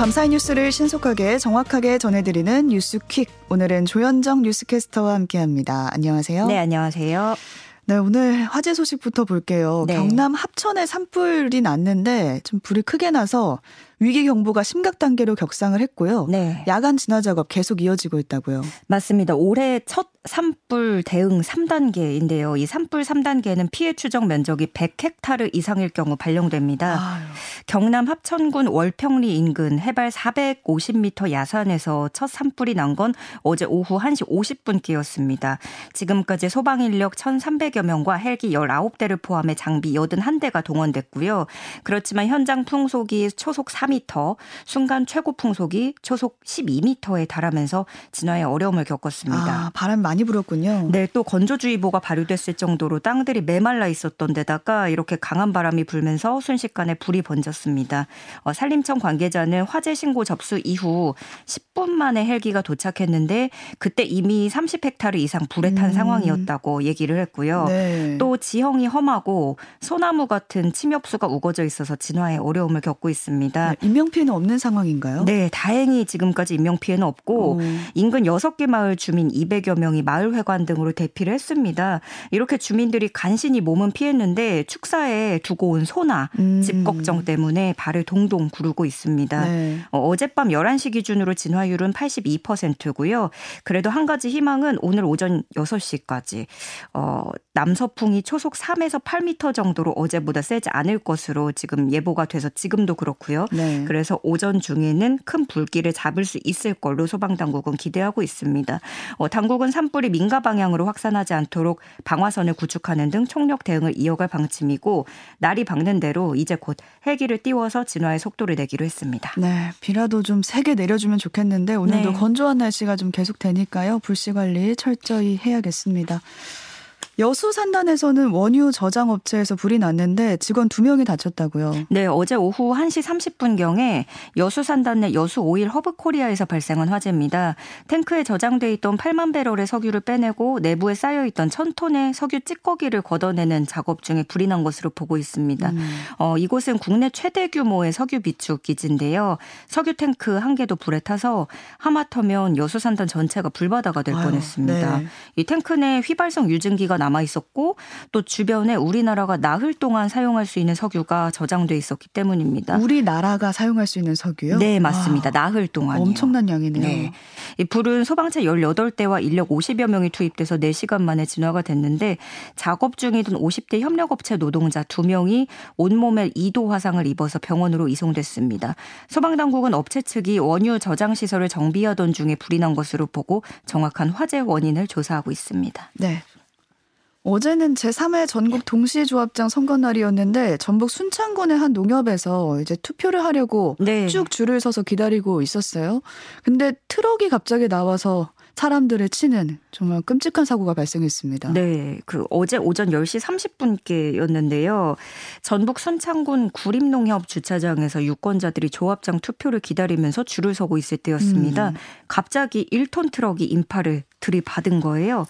밤사이 뉴스를 신속하게 정확하게 전해드리는 뉴스퀵. 오늘은 조현정 뉴스캐스터와 함께합니다. 안녕하세요. 네, 안녕하세요. 네, 오늘 화재 소식부터 볼게요. 네. 경남 합천에 산불이 났는데 좀 불이 크게 나서 위기 경보가 심각 단계로 격상을 했고요. 네. 야간 진화 작업 계속 이어지고 있다고요. 맞습니다. 올해 첫 산불 대응 3단계인데요. 이 산불 3단계는 피해 추정 면적이 100헥타르 이상일 경우 발령됩니다. 아유. 경남 합천군 월평리 인근 해발 450m 야산에서 첫 산불이 난 건 어제 오후 1시 50분께였습니다. 지금까지 소방 인력 1,300여 명과 헬기 19대를 포함해 장비 81대가 동원됐고요. 그렇지만 현장 풍속이 초속 4m, 순간 최고 풍속이 초속 12m에 달하면서 진화에 어려움을 겪었습니다. 아, 바람 많이 불었군요. 네, 또 건조주의보가 발효됐을 정도로 땅들이 메말라 있었던 데다가 이렇게 강한 바람이 불면서 순식간에 불이 번졌습니다. 어, 산림청 관계자는 화재 신고 접수 이후 10분 만에 헬기가 도착했는데 그때 이미 30헥타르 이상 불에 탄 음. 상황이었다고 얘기를 했고요. 네. 또 지형이 험하고 소나무 같은 침엽수가 우거져 있어서 진화에 어려움을 겪고 있습니다. 네, 인명 피해는 없는 상황인가요? 네, 다행히 지금까지 인명 피해는 없고 오. 인근 6개 마을 주민 200여 명이 마을 회관 등으로 대피를 했습니다. 이렇게 주민들이 간신히 몸은 피했는데 축사에 두고 온 소나 음. 집 걱정 때문에 발을 동동 구르고 있습니다. 네. 어, 어젯밤 11시 기준으로 진화율은 82%고요. 그래도 한 가지 희망은 오늘 오전 6시까지 어, 남서풍이 초속 3에서 8m 정도로 어제보다 세지 않을 것으로 지금 예보가 돼서 지금도 그렇고요. 네. 그래서 오전 중에는 큰 불길을 잡을 수 있을 걸로 소방 당국은 기대하고 있습니다. 어, 당국은 산불이 민가 방향으로 확산하지 않도록 방화선을 구축하는 등 총력 대응을 이어갈 방침이고 날이 밝는 대로 이제 곧 헬기를 띄워서 진화의 속도를 내기로 했습니다. 네, 비라도 좀 세게 내려주면 좋겠는데 오늘도 네. 건조한 날씨가 좀 계속 되니까요. 불씨 관리 철저히 해야겠습니다. 여수 산단에서는 원유 저장 업체에서 불이 났는데 직원 두 명이 다쳤다고요. 네, 어제 오후 1시 30분경에 여수 산단 내 여수 오일 허브 코리아에서 발생한 화재입니다. 탱크에 저장돼 있던 8만 배럴의 석유를 빼내고 내부에 쌓여 있던 1000톤의 석유 찌꺼기를 걷어내는 작업 중에 불이 난 것으로 보고 있습니다. 음. 어, 이곳은 국내 최대 규모의 석유 비축 기지인데요. 석유 탱크 한 개도 불에 타서 하마터면 여수 산단 전체가 불바다가 될 아유, 뻔했습니다. 네. 이 탱크 내 휘발성 유증기가 남아 있었고 또 주변에 우리나라가 나흘 동안 사용할 수 있는 석유가 저장돼 있었기 때문입니다. 우리나라가 사용할 수 있는 석유요? 네, 맞습니다. 아, 나흘 동안이요. 엄청난 양이네요. 네. 이 불은 소방차 18대와 인력 50여 명이 투입돼서 4시간 만에 진화가 됐는데 작업 중이던 50대 협력업체 노동자 2명이 온몸에 2도 화상을 입어서 병원으로 이송됐습니다. 소방당국은 업체 측이 원유 저장 시설을 정비하던 중에 불이 난 것으로 보고 정확한 화재 원인을 조사하고 있습니다. 네. 어제는 제3회 전국 동시조합장 선거 날이었는데 전북 순창군의 한 농협에서 이제 투표를 하려고 네. 쭉 줄을 서서 기다리고 있었어요. 근데 트럭이 갑자기 나와서 사람들을 치는 정말 끔찍한 사고가 발생했습니다. 네, 그 어제 오전 10시 30분께였는데요. 전북 순창군 구림농협 주차장에서 유권자들이 조합장 투표를 기다리면서 줄을 서고 있을 때였습니다. 음. 갑자기 1톤 트럭이 인파를 들이받은 거예요.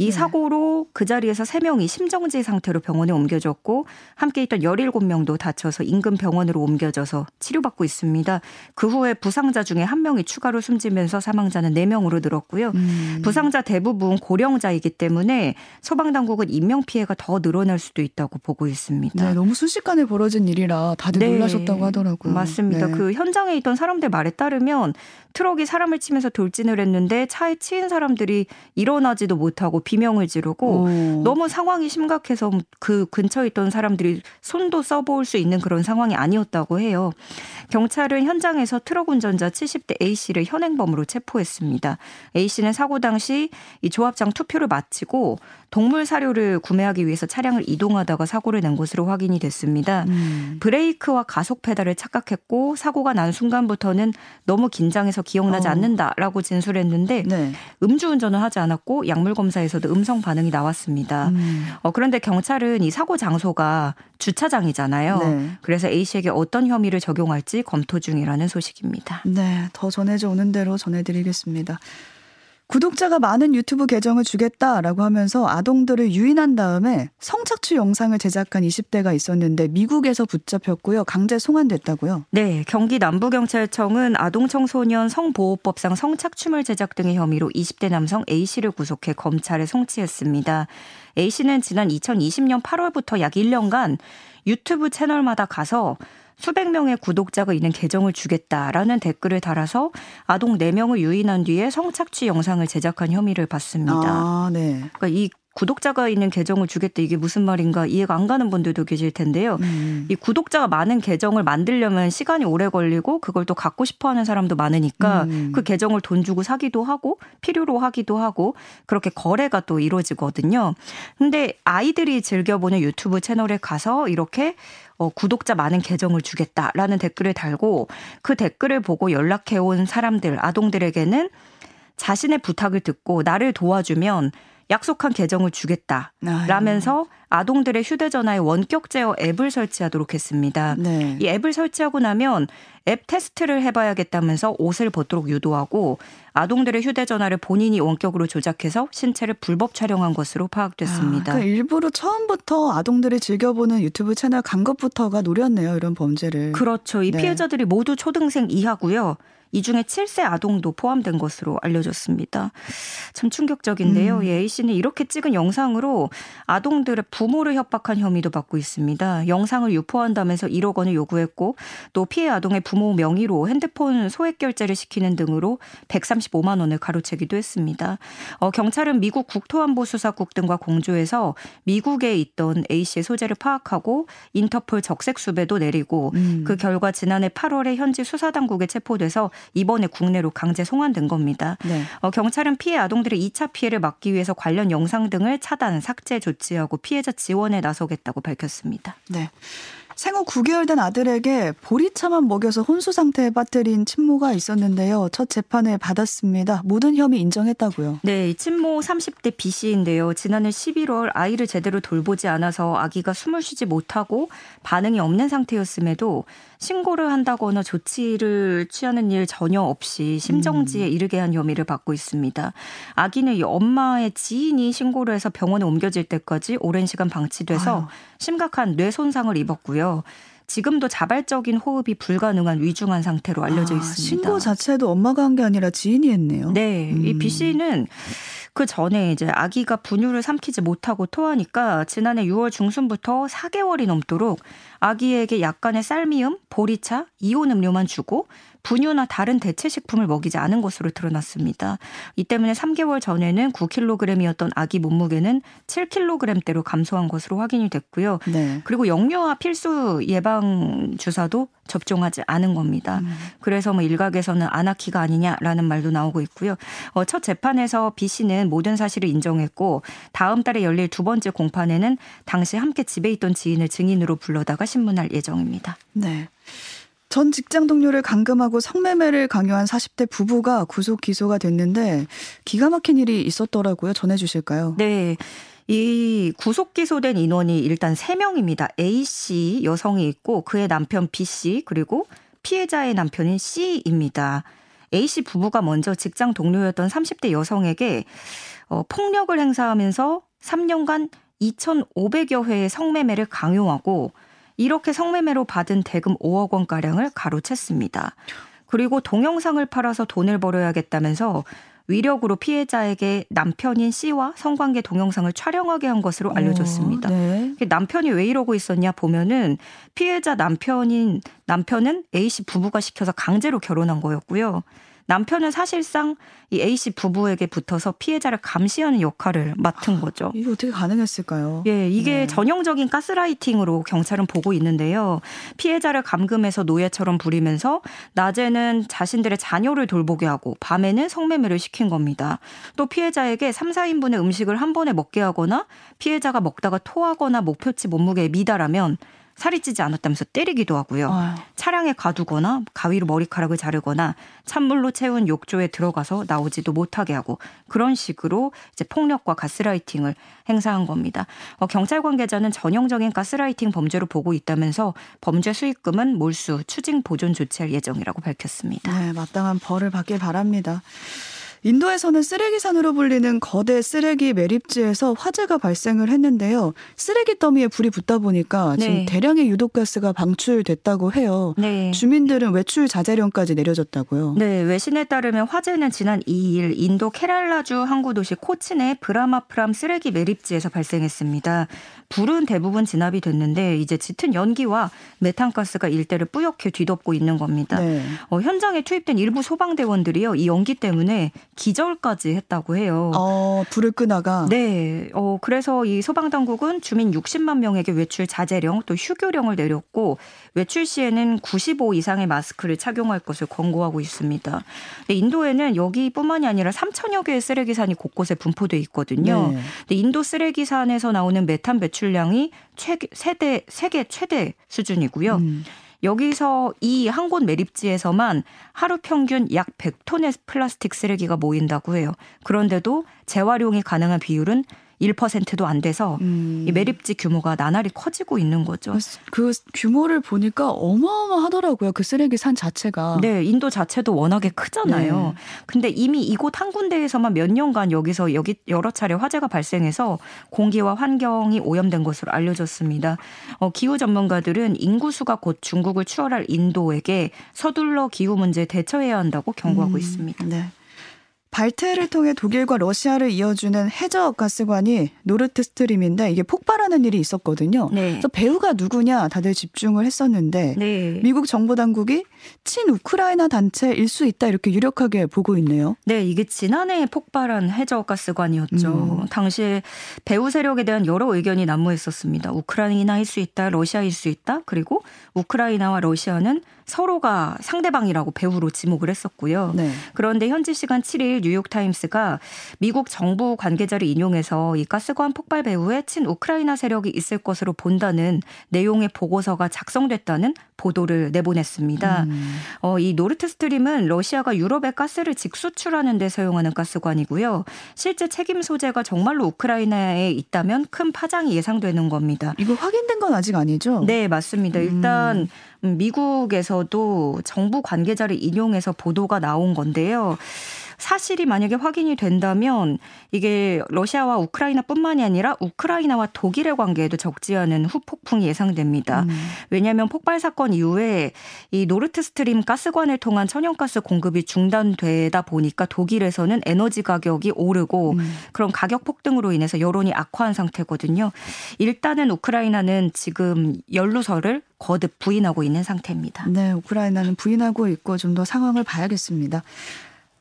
이 네. 사고로 그 자리에서 3명이 심정지 상태로 병원에 옮겨졌고 함께 있던 17명도 다쳐서 인근 병원으로 옮겨져서 치료받고 있습니다. 그 후에 부상자 중에 한 명이 추가로 숨지면서 사망자는 4명으로 늘었고요. 음. 부상자 대부분 고령자이기 때문에 소방당국은 인명 피해가 더 늘어날 수도 있다고 보고 있습니다. 네, 너무 순식간에 벌어진 일이라 다들 네, 놀라셨다고 하더라고요. 맞습니다. 네. 그 현장에 있던 사람들 말에 따르면 트럭이 사람을 치면서 돌진을 했는데 차에 치인 사람들이 일어나지도 못하고 비명을 지르고 오. 너무 상황이 심각해서 그 근처에 있던 사람들이 손도 써볼 수 있는 그런 상황이 아니었다고 해요. 경찰은 현장에서 트럭 운전자 70대 A 씨를 현행범으로 체포했습니다. A 씨는 사고 당시 이 조합장 투표를 마치고 동물 사료를 구매하기 위해서 차량을 이동하다가 사고를 낸 것으로 확인이 됐습니다. 음. 브레이크와 가속 페달을 착각했고 사고가 난 순간부터는 너무 긴장해서 기억나지 어. 않는다라고 진술했는데 네. 음주운전을 하지 않았고 약물 검사에서 도 음성 반응이 나왔습니다. 음. 어, 그런데 경찰은 이 사고 장소가 주차장이잖아요. 네. 그래서 A 씨에게 어떤 혐의를 적용할지 검토 중이라는 소식입니다. 네, 더 전해져 오는 대로 전해드리겠습니다. 구독자가 많은 유튜브 계정을 주겠다라고 하면서 아동들을 유인한 다음에 성착취 영상을 제작한 20대가 있었는데 미국에서 붙잡혔고요. 강제 송환됐다고요. 네, 경기 남부경찰청은 아동청소년 성보호법상 성착취물 제작 등의 혐의로 20대 남성 A씨를 구속해 검찰에 송치했습니다. A씨는 지난 2020년 8월부터 약 1년간 유튜브 채널마다 가서 수백 명의 구독자가 있는 계정을 주겠다라는 댓글을 달아서 아동 4명을 유인한 뒤에 성착취 영상을 제작한 혐의를 받습니다. 아, 네. 그러니까 이 구독자가 있는 계정을 주겠다 이게 무슨 말인가 이해가 안 가는 분들도 계실 텐데요. 음. 이 구독자가 많은 계정을 만들려면 시간이 오래 걸리고 그걸 또 갖고 싶어 하는 사람도 많으니까 음. 그 계정을 돈 주고 사기도 하고 필요로 하기도 하고 그렇게 거래가 또 이루어지거든요. 근데 아이들이 즐겨보는 유튜브 채널에 가서 이렇게 어, 구독자 많은 계정을 주겠다라는 댓글을 달고 그 댓글을 보고 연락해온 사람들, 아동들에게는 자신의 부탁을 듣고 나를 도와주면 약속한 계정을 주겠다. 라면서 아동들의 휴대전화에 원격 제어 앱을 설치하도록 했습니다. 네. 이 앱을 설치하고 나면 앱 테스트를 해봐야겠다면서 옷을 벗도록 유도하고 아동들의 휴대전화를 본인이 원격으로 조작해서 신체를 불법 촬영한 것으로 파악됐습니다. 아, 그러니까 일부러 처음부터 아동들이 즐겨보는 유튜브 채널 간 것부터가 노렸네요. 이런 범죄를. 그렇죠. 이 네. 피해자들이 모두 초등생 이하고요. 이 중에 7세 아동도 포함된 것으로 알려졌습니다. 참 충격적인데요. 음. 이 A씨는 이렇게 찍은 영상으로 아동들의 부모를 협박한 혐의도 받고 있습니다. 영상을 유포한다면서 1억 원을 요구했고 또 피해 아동의 부모 명의로 핸드폰 소액 결제를 시키는 등으로 135만 원을 가로채기도 했습니다. 어, 경찰은 미국 국토안보수사국 등과 공조해서 미국에 있던 A씨의 소재를 파악하고 인터폴 적색 수배도 내리고 음. 그 결과 지난해 8월에 현지 수사당국에 체포돼서 이번에 국내로 강제 송환된 겁니다. 네. 어, 경찰은 피해 아동들의 2차 피해를 막기 위해서 관련 영상 등을 차단, 삭제 조치하고 피해자 지원에 나서겠다고 밝혔습니다. 네. 생후 9개월 된 아들에게 보리차만 먹여서 혼수 상태에 빠뜨린 친모가 있었는데요. 첫 재판을 받았습니다. 모든 혐의 인정했다고요. 네, 이 친모 30대 B 씨인데요. 지난해 11월 아이를 제대로 돌보지 않아서 아기가 숨을 쉬지 못하고 반응이 없는 상태였음에도 신고를 한다거나 조치를 취하는 일 전혀 없이 심정지에 이르게 한 혐의를 받고 있습니다. 아기는 이 엄마의 지인이 신고를 해서 병원에 옮겨질 때까지 오랜 시간 방치돼서 아유. 심각한 뇌 손상을 입었 고요. 지금도 자발적인 호흡이 불가능한 위중한 상태로 알려져 아, 있습니다. 신고 자체도 엄마가 한 게 아니라 지인이 했네요. 네, 이 음. B 씨는 그 전에 이제 아기가 분유를 삼키지 못하고 토하니까 지난해 6월 중순부터 4개월이 넘도록 아기에게 약간의 쌀미음, 보리차, 이온 음료만 주고 분유나 다른 대체 식품을 먹이지 않은 것으로 드러났습니다. 이 때문에 3개월 전에는 9kg이었던 아기 몸무게는 7kg대로 감소한 것으로 확인이 됐고요. 네. 그리고 영유아 필수 예방 주사도 접종하지 않은 겁니다. 음. 그래서 뭐 일각에서는 아나키가 아니냐라는 말도 나오고 있고요. 어, 첫 재판에서 B 씨는 모든 사실을 인정했고 다음 달에 열릴 두 번째 공판에는 당시 함께 집에 있던 지인을 증인으로 불러다가 신문할 예정입니다. 네. 전 직장 동료를 감금하고 성매매를 강요한 40대 부부가 구속 기소가 됐는데 기가 막힌 일이 있었더라고요. 전해 주실까요? 네. 이 구속 기소된 인원이 일단 3명입니다. A 씨 여성이 있고 그의 남편 B 씨 그리고 피해자의 남편인 C입니다. A 씨 부부가 먼저 직장 동료였던 30대 여성에게 어, 폭력을 행사하면서 3년간 2,500여 회의 성매매를 강요하고 이렇게 성매매로 받은 대금 5억 원가량을 가로챘습니다. 그리고 동영상을 팔아서 돈을 벌어야겠다면서 위력으로 피해자에게 남편인 C와 성관계 동영상을 촬영하게 한 것으로 알려졌습니다. 어, 네. 남편이 왜 이러고 있었냐 보면은 피해자 남편인 남편은 A 씨 부부가 시켜서 강제로 결혼한 거였고요. 남편은 사실상 이 A 씨 부부에게 붙어서 피해자를 감시하는 역할을 맡은 거죠. 이게 어떻게 가능했을까요? 예, 이게 네. 전형적인 가스라이팅으로 경찰은 보고 있는데요. 피해자를 감금해서 노예처럼 부리면서 낮에는 자신들의 자녀를 돌보게 하고 밤에는 성매매를 시킨 겁니다. 또 피해자에게 3, 4인분의 음식을 한 번에 먹게 하거나 피해자가 먹다가 토하거나 목표치 몸무게에 미달하면 살이 찌지 않았다면서 때리기도 하고요. 아유. 차량에 가두거나 가위로 머리카락을 자르거나 찬물로 채운 욕조에 들어가서 나오지도 못하게 하고 그런 식으로 이제 폭력과 가스라이팅을 행사한 겁니다. 어, 경찰 관계자는 전형적인 가스라이팅 범죄로 보고 있다면서 범죄 수익금은 몰수, 추징 보존 조치할 예정이라고 밝혔습니다. 네, 마땅한 벌을 받길 바랍니다. 인도에서는 쓰레기산으로 불리는 거대 쓰레기 매립지에서 화재가 발생을 했는데요. 쓰레기 더미에 불이 붙다 보니까 지금 네. 대량의 유독가스가 방출됐다고 해요. 네. 주민들은 외출 자제령까지 내려졌다고요. 네, 외신에 따르면 화재는 지난 2일 인도 케랄라주 항구 도시 코친의 브라마프람 쓰레기 매립지에서 발생했습니다. 불은 대부분 진압이 됐는데 이제 짙은 연기와 메탄가스가 일대를 뿌옇게 뒤덮고 있는 겁니다. 네. 어, 현장에 투입된 일부 소방대원들이요, 이 연기 때문에 기절까지 했다고 해요. 어, 불을 끄다가 네, 어, 그래서 이 소방당국은 주민 60만 명에게 외출 자제령 또 휴교령을 내렸고 외출 시에는 95 이상의 마스크를 착용할 것을 권고하고 있습니다. 근데 인도에는 여기뿐만이 아니라 3천여 개의 쓰레기산이 곳곳에 분포돼 있거든요. 네. 근데 인도 쓰레기산에서 나오는 메탄 배출 량이 최, 세대, 세계 최대 수준이고요. 음. 여기서 이 한 곳 매립지에서만 하루 평균 약 100톤의 플라스틱 쓰레기가 모인다고 해요. 그런데도 재활용이 가능한 비율은 1%도 안 돼서 음. 이 매립지 규모가 나날이 커지고 있는 거죠. 그 규모를 보니까 어마어마하더라고요. 그 쓰레기 산 자체가. 네, 인도 자체도 워낙에 크잖아요. 네. 근데 이미 이곳 한 군데에서만 몇 년간 여기서 여기 여러 차례 화재가 발생해서 공기와 환경이 오염된 것으로 알려졌습니다. 어, 기후 전문가들은 인구수가 곧 중국을 추월할 인도에게 서둘러 기후 문제에 대처해야 한다고 경고하고 음, 있습니다. 네. 발트해를 통해 독일과 러시아를 이어주는 해저 가스관이 노르트 스트림인데 이게 폭발하는 일이 있었거든요. 네. 그래서 배후가 누구냐 다들 집중을 했었는데 네. 미국 정보 당국이 친 우크라이나 단체일 수 있다 이렇게 유력하게 보고 있네요. 네, 이게 지난해 폭발한 해저 가스관이었죠. 음. 당시에 배후 세력에 대한 여러 의견이 난무했었습니다. 우크라이나일 수 있다, 러시아일 수 있다. 그리고 우크라이나와 러시아는 서로가 상대방이라고 배후로 지목을 했었고요. 네. 그런데 현지 시간 7일 뉴욕타임스가 미국 정부 관계자를 인용해서 이 가스관 폭발 배후에 친 우크라이나 세력이 있을 것으로 본다는 내용의 보고서가 작성됐다는 보도를 내보냈습니다. 음. 어, 이 노르트 스트림은 러시아가 유럽에 가스를 직수출하는 데 사용하는 가스관이고요. 실제 책임 소재가 정말로 우크라이나에 있다면 큰 파장이 예상되는 겁니다. 이거 확인된 건 아직 아니죠? 네, 맞습니다. 일단 음, 미국에서도 정부 관계자를 인용해서 보도가 나온 건데요. 사실이 만약에 확인이 된다면 이게 러시아와 우크라이나뿐만이 아니라 우크라이나와 독일의 관계에도 적지 않은 후폭풍이 예상됩니다. 음. 왜냐하면 폭발 사건 이후에 이 노르트 스트림 가스관을 통한 천연가스 공급이 중단되다 보니까 독일에서는 에너지 가격이 오르고 음. 그런 가격 폭등으로 인해서 여론이 악화한 상태거든요. 일단은 우크라이나는 지금 연루설을 거듭 부인하고 있는 상태입니다. 네, 우크라이나는 부인하고 있고 좀 더 상황을 봐야겠습니다.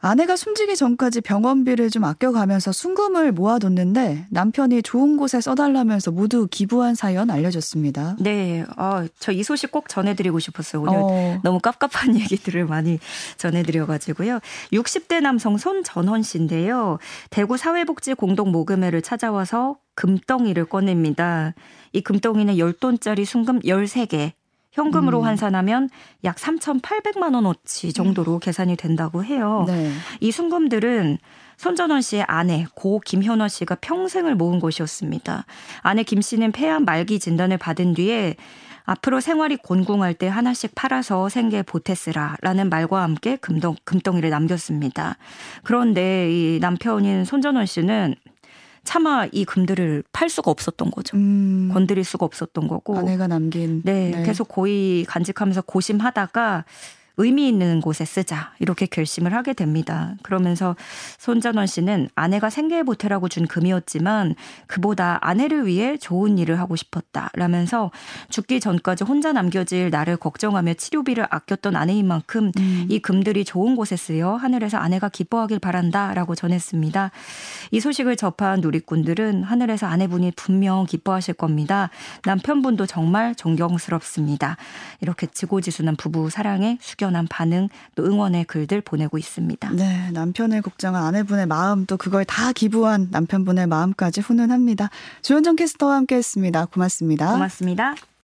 아내가 숨지기 전까지 병원비를 좀 아껴가면서 순금을 모아뒀는데 남편이 좋은 곳에 써달라면서 모두 기부한 사연 알려졌습니다. 네, 아, 저 이 소식 꼭 전해드리고 싶었어요. 오늘 어, 너무 깝깝한 얘기들을 많이 전해드려가지고요. 60대 남성 손전원 씨인데요. 대구 사회복지 공동 모금회를 찾아와서 금덩이를 꺼냅니다. 이 금덩이는 10돈짜리 순금 13개. 현금으로 음. 환산하면 약 3,800만 원어치 정도로 계산이 된다고 해요. 네. 이 순금들은 손전원 씨의 아내 고 김현화 씨가 평생을 모은 것이었습니다. 아내 김 씨는 폐암 말기 진단을 받은 뒤에 앞으로 생활이 곤궁할 때 하나씩 팔아서 생계 보태쓰라라는 말과 함께 금덩, 금덩이를 남겼습니다. 그런데 이 남편인 손전원 씨는 차마 이 금들을 팔 수가 없었던 거죠. 음, 건드릴 수가 없었던 거고. 아내가 남긴. 네, 계속 고이 간직하면서 고심하다가 의미 있는 곳에 쓰자 이렇게 결심을 하게 됩니다. 그러면서 손전원 씨는 아내가 생계의 보태라고 준 금이었지만 그보다 아내를 위해 좋은 일을 하고 싶었다라면서 죽기 전까지 혼자 남겨질 나를 걱정하며 치료비를 아꼈던 아내인 만큼 음. 이 금들이 좋은 곳에 쓰여 하늘에서 아내가 기뻐하길 바란다라고 전했습니다. 이 소식을 접한 누리꾼들은 하늘에서 아내분이 분명 기뻐하실 겁니다. 남편분도 정말 존경스럽습니다. 이렇게 지고지순한 부부 사랑에 숙 연한 반응 또 응원의 글들 보내고 있습니다. 네, 남편을 걱정한 아내분의 마음 또 그걸 다 기부한 남편분의 마음까지 훈훈합니다. 주현정 캐스터와 함께했습니다. 고맙습니다. 고맙습니다.